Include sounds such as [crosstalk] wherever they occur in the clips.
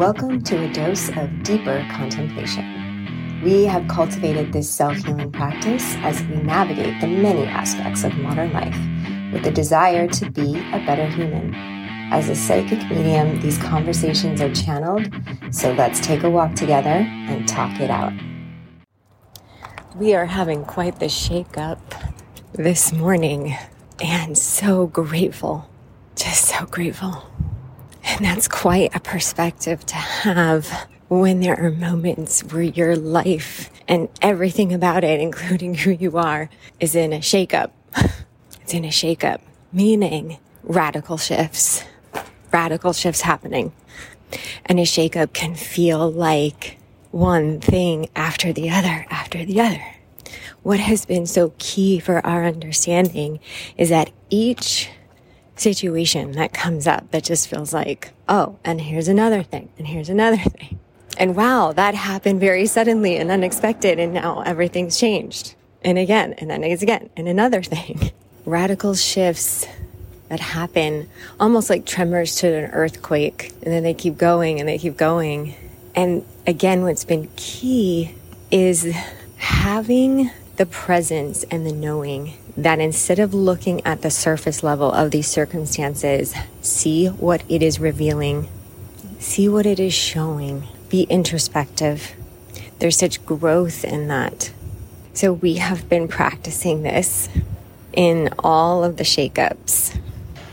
Welcome to a dose of deeper contemplation. We have cultivated this self healing practice as we navigate the many aspects of modern life with the desire to be a better human. As a psychic medium, these conversations are channeled, so let's take a walk together and talk it out. We are having quite the shake up this morning and so grateful, just so grateful. And that's quite a perspective to have when there are moments where your life and everything about it, including who you are, is in a shakeup. [laughs] It's in a shakeup, meaning radical shifts, radical shifts happening. And a shakeup can feel like one thing after the other, after the other what has been so key for our understanding is that each situation that comes up that just feels like, oh, and here's another thing, and here's another [laughs] thing. And wow, that happened very suddenly and unexpected, and now everything's changed. And again, and then it's again, and another [laughs] thing. Radical shifts that happen almost like tremors to an earthquake, and then they keep going and they keep going. And again, what's been key is having the presence and the knowing that instead of looking at the surface level of these circumstances, see what it is revealing, see what it is showing, be introspective. There's such growth in that. So we have been practicing this in all of the shakeups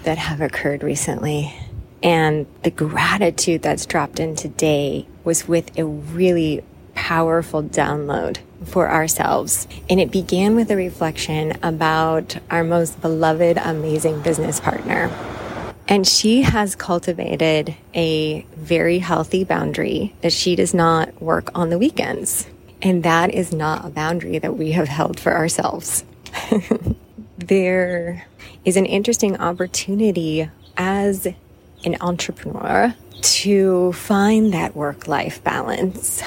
that have occurred recently. And the gratitude that's dropped in today was with a really powerful download for ourselves. And it began with a reflection about our most beloved, amazing business partner. And she has cultivated a very healthy boundary that she does not work on the weekends. And that is not a boundary that we have held for ourselves. [laughs] there is an interesting opportunity as an entrepreneur to find that work life balance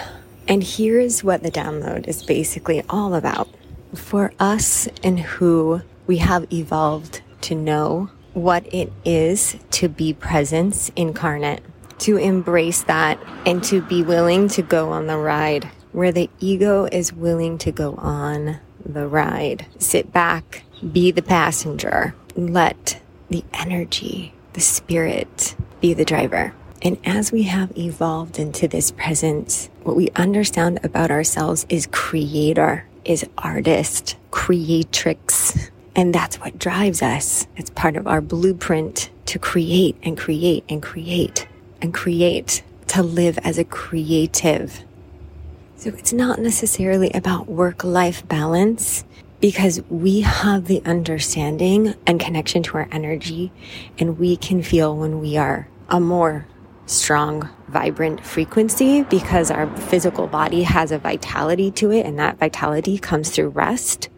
and here's what the download is basically all about. For us and who we have evolved to know what it is to be presence incarnate, to embrace that and to be willing to go on the ride where the ego is willing to go on the ride. Sit back, be the passenger, let the energy, the spirit be the driver. And as we have evolved into this presence, what we understand about ourselves is creator, is artist, creatrix. And that's what drives us. It's part of our blueprint to create and create and create and create, to live as a creative. So it's not necessarily about work life balance because we have the understanding and connection to our energy and we can feel when we are a more strong, vibrant frequency because our physical body has a vitality to it, and that vitality comes through rest.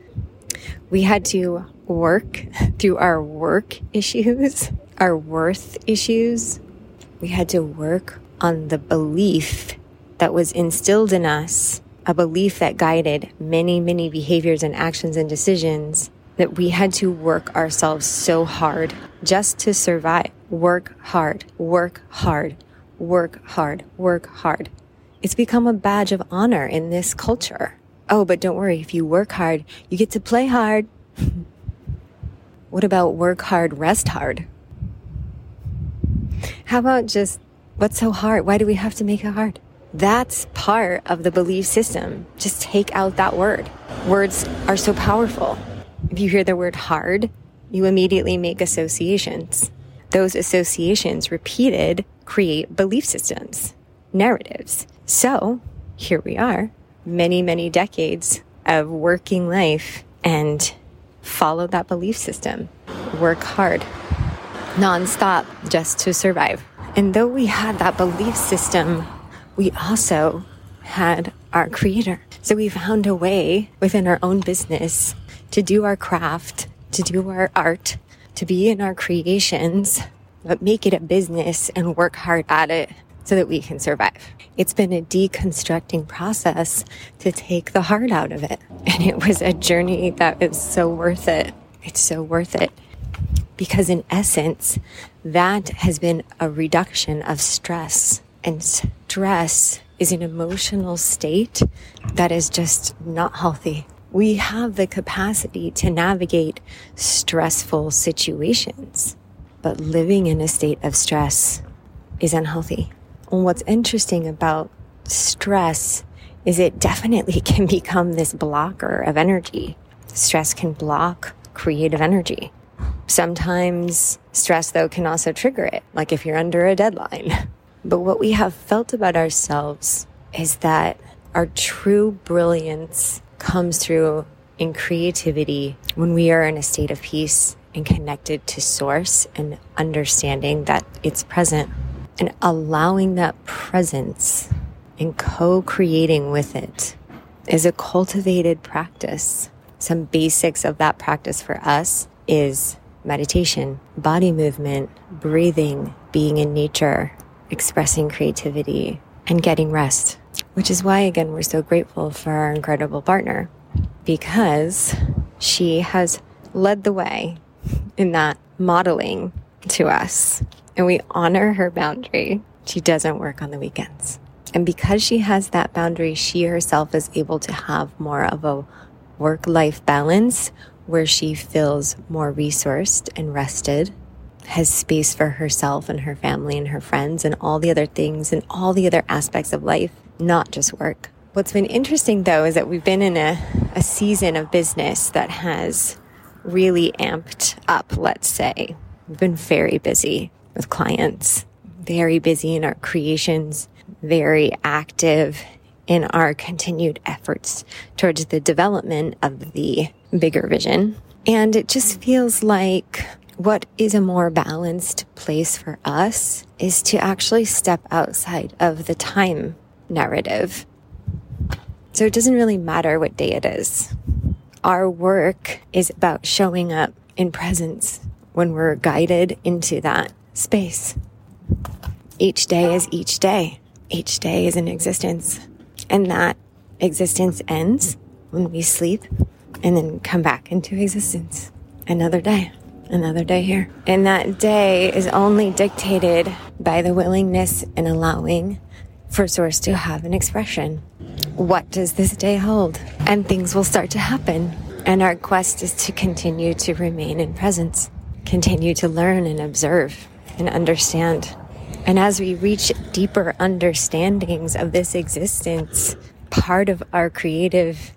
We had to work [laughs] through our work issues, [laughs] our worth issues. We had to work on the belief that was instilled in us, a belief that guided many, many behaviors and actions and decisions that we had to work ourselves so hard just to survive. Work hard, work hard, work hard, work hard. It's become a badge of honor in this culture. Oh, but don't worry. If you work hard, you get to play hard. [laughs] what about work hard, rest hard? How about just what's so hard? Why do we have to make it hard? That's part of the belief system. Just take out that word. Words are so powerful. If you hear the word hard, you immediately make associations. Those associations repeated create belief systems, narratives. So here we are, many, many decades of working life and follow that belief system. Work hard, nonstop, just to survive. And though we had that belief system, we also had our creator. So we found a way within our own business to do our craft, to do our art, to be in our creations but make it a business and work hard at it so that we can survive. It's been a deconstructing process to take the heart out of it. And it was a journey that is so worth it. It's so worth it. Because in essence, that has been a reduction of stress And stress is an emotional state that is just not healthy. We have the capacity to navigate stressful situations, but living in a state of stress is unhealthy. And what's interesting about stress is it definitely [laughs] can become this blocker of energy. Stress can block creative energy. Sometimes stress, though, can also trigger it, like if you're under a deadline. [laughs] But what we have felt about ourselves is that our true brilliance comes through in creativity when we are in a state of peace and connected to source and understanding that it's present and allowing that presence and co-creating with it is a cultivated practice. Some basics of that practice for us is meditation, body movement, breathing, being in nature, expressing creativity, and getting rest. Which is why, again, we're so grateful for our incredible partner because she has led the way in that modeling to us. And we honor her boundary. She doesn't work on the weekends. And because she has that boundary, she herself is able to have more of a work life balance where she feels more resourced and rested, has space for herself and her family and her friends and all the other things and all the other aspects of life, not just work. What's been interesting though is that we've been in a, a season of business that has really amped up, let's say. We've been very busy with clients, very busy in our creations, very active in our continued efforts towards the development of the bigger vision. And it just feels like what is a more balanced place for us is to actually step outside of the time narrative. So it doesn't really matter what day it is. Our work is about showing up in presence when we're guided into that space. Each day is each day. Each day is an existence. And that existence ends when we sleep and then come back into existence. Another day, another day here. And that day is only dictated by the willingness and allowing for Source to have an expression. What does this day hold? And things will start to happen. And our quest is to continue to remain in presence, continue to learn and observe and understand. And as we reach deeper understandings of this existence, part of our creative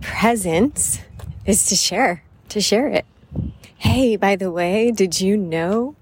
presence is to share, to share it. Hey, by the way, did you know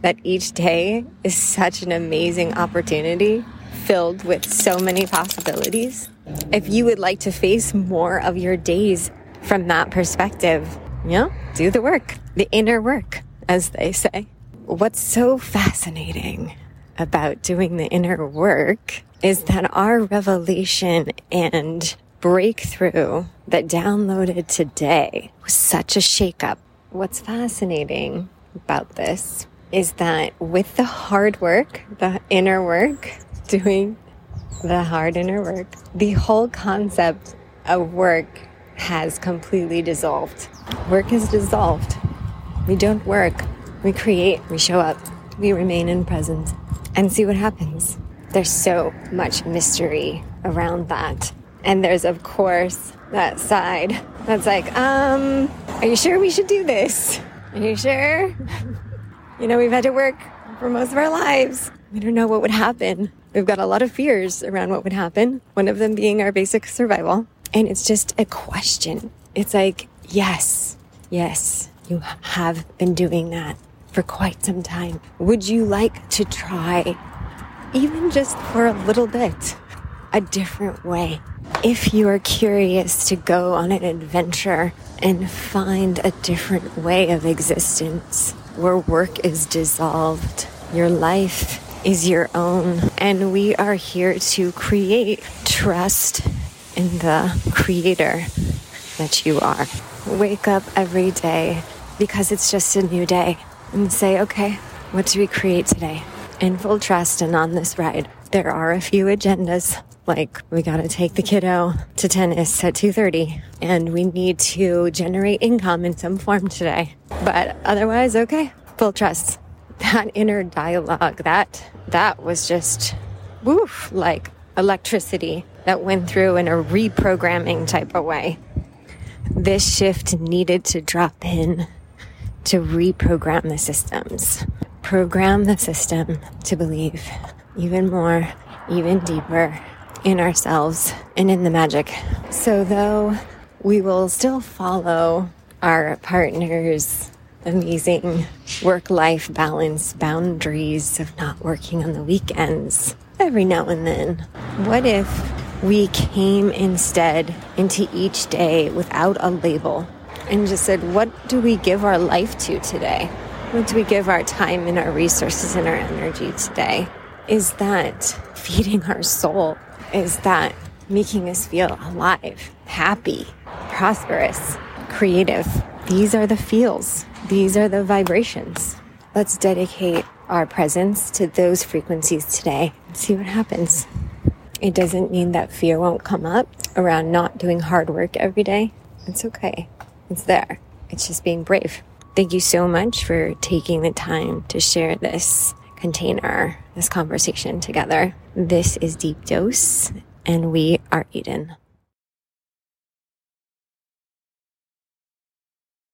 that each day is such an amazing opportunity filled with so many possibilities? If you would like to face more of your days from that perspective, you know, do the work, the inner work, as they say. What's so fascinating about doing the inner work is that our revelation and breakthrough that downloaded today was such a shakeup. What's fascinating about this is that with the hard work, the inner work, doing the hard inner work, the whole concept of work has completely dissolved. Work is dissolved. We don't work. We create. We show up. We remain in presence and see what happens. There's so much mystery around that. And there's, of course, that side that's like, um, are you sure we should do this? Are you sure? [laughs] you know, we've had to work for most of our lives. We don't know what would happen. We've got a lot of fears around what would happen, one of them being our basic survival. And it's just a question. It's like, yes, yes, you have been doing that for quite some time. Would you like to try, even just for a little bit, a different way? If you are curious to go on an adventure and find a different way of existence where work is dissolved, your life is your own, and we are here to create trust in the creator that you are. Wake up every day because it's just a new day and say, okay, what do we create today? In full trust and on this ride, there are a few agendas like we got to take the kiddo to tennis at 2:30 and we need to generate income in some form today. But otherwise, okay, full trust. That inner dialogue, that that was just woof, like electricity that went through in a reprogramming type of way. This shift needed to drop in to reprogram the systems. Program the system to believe even more, even deeper in ourselves and in the magic. So, though we will still follow our partner's amazing work life balance boundaries of not working on the weekends every now and then, what if we came instead into each day without a label and just said, What do we give our life to today? What do we give our time and our resources and our energy today? Is that feeding our soul? Is that making us feel alive, happy, prosperous, creative? These are the feels, these are the vibrations. Let's dedicate our presence to those frequencies today. See what happens. It doesn't mean that fear won't come up around not doing hard work every day. It's okay. It's there. It's just being brave. Thank you so much for taking the time to share this container, this conversation together. This is Deep Dose, and we are Eden.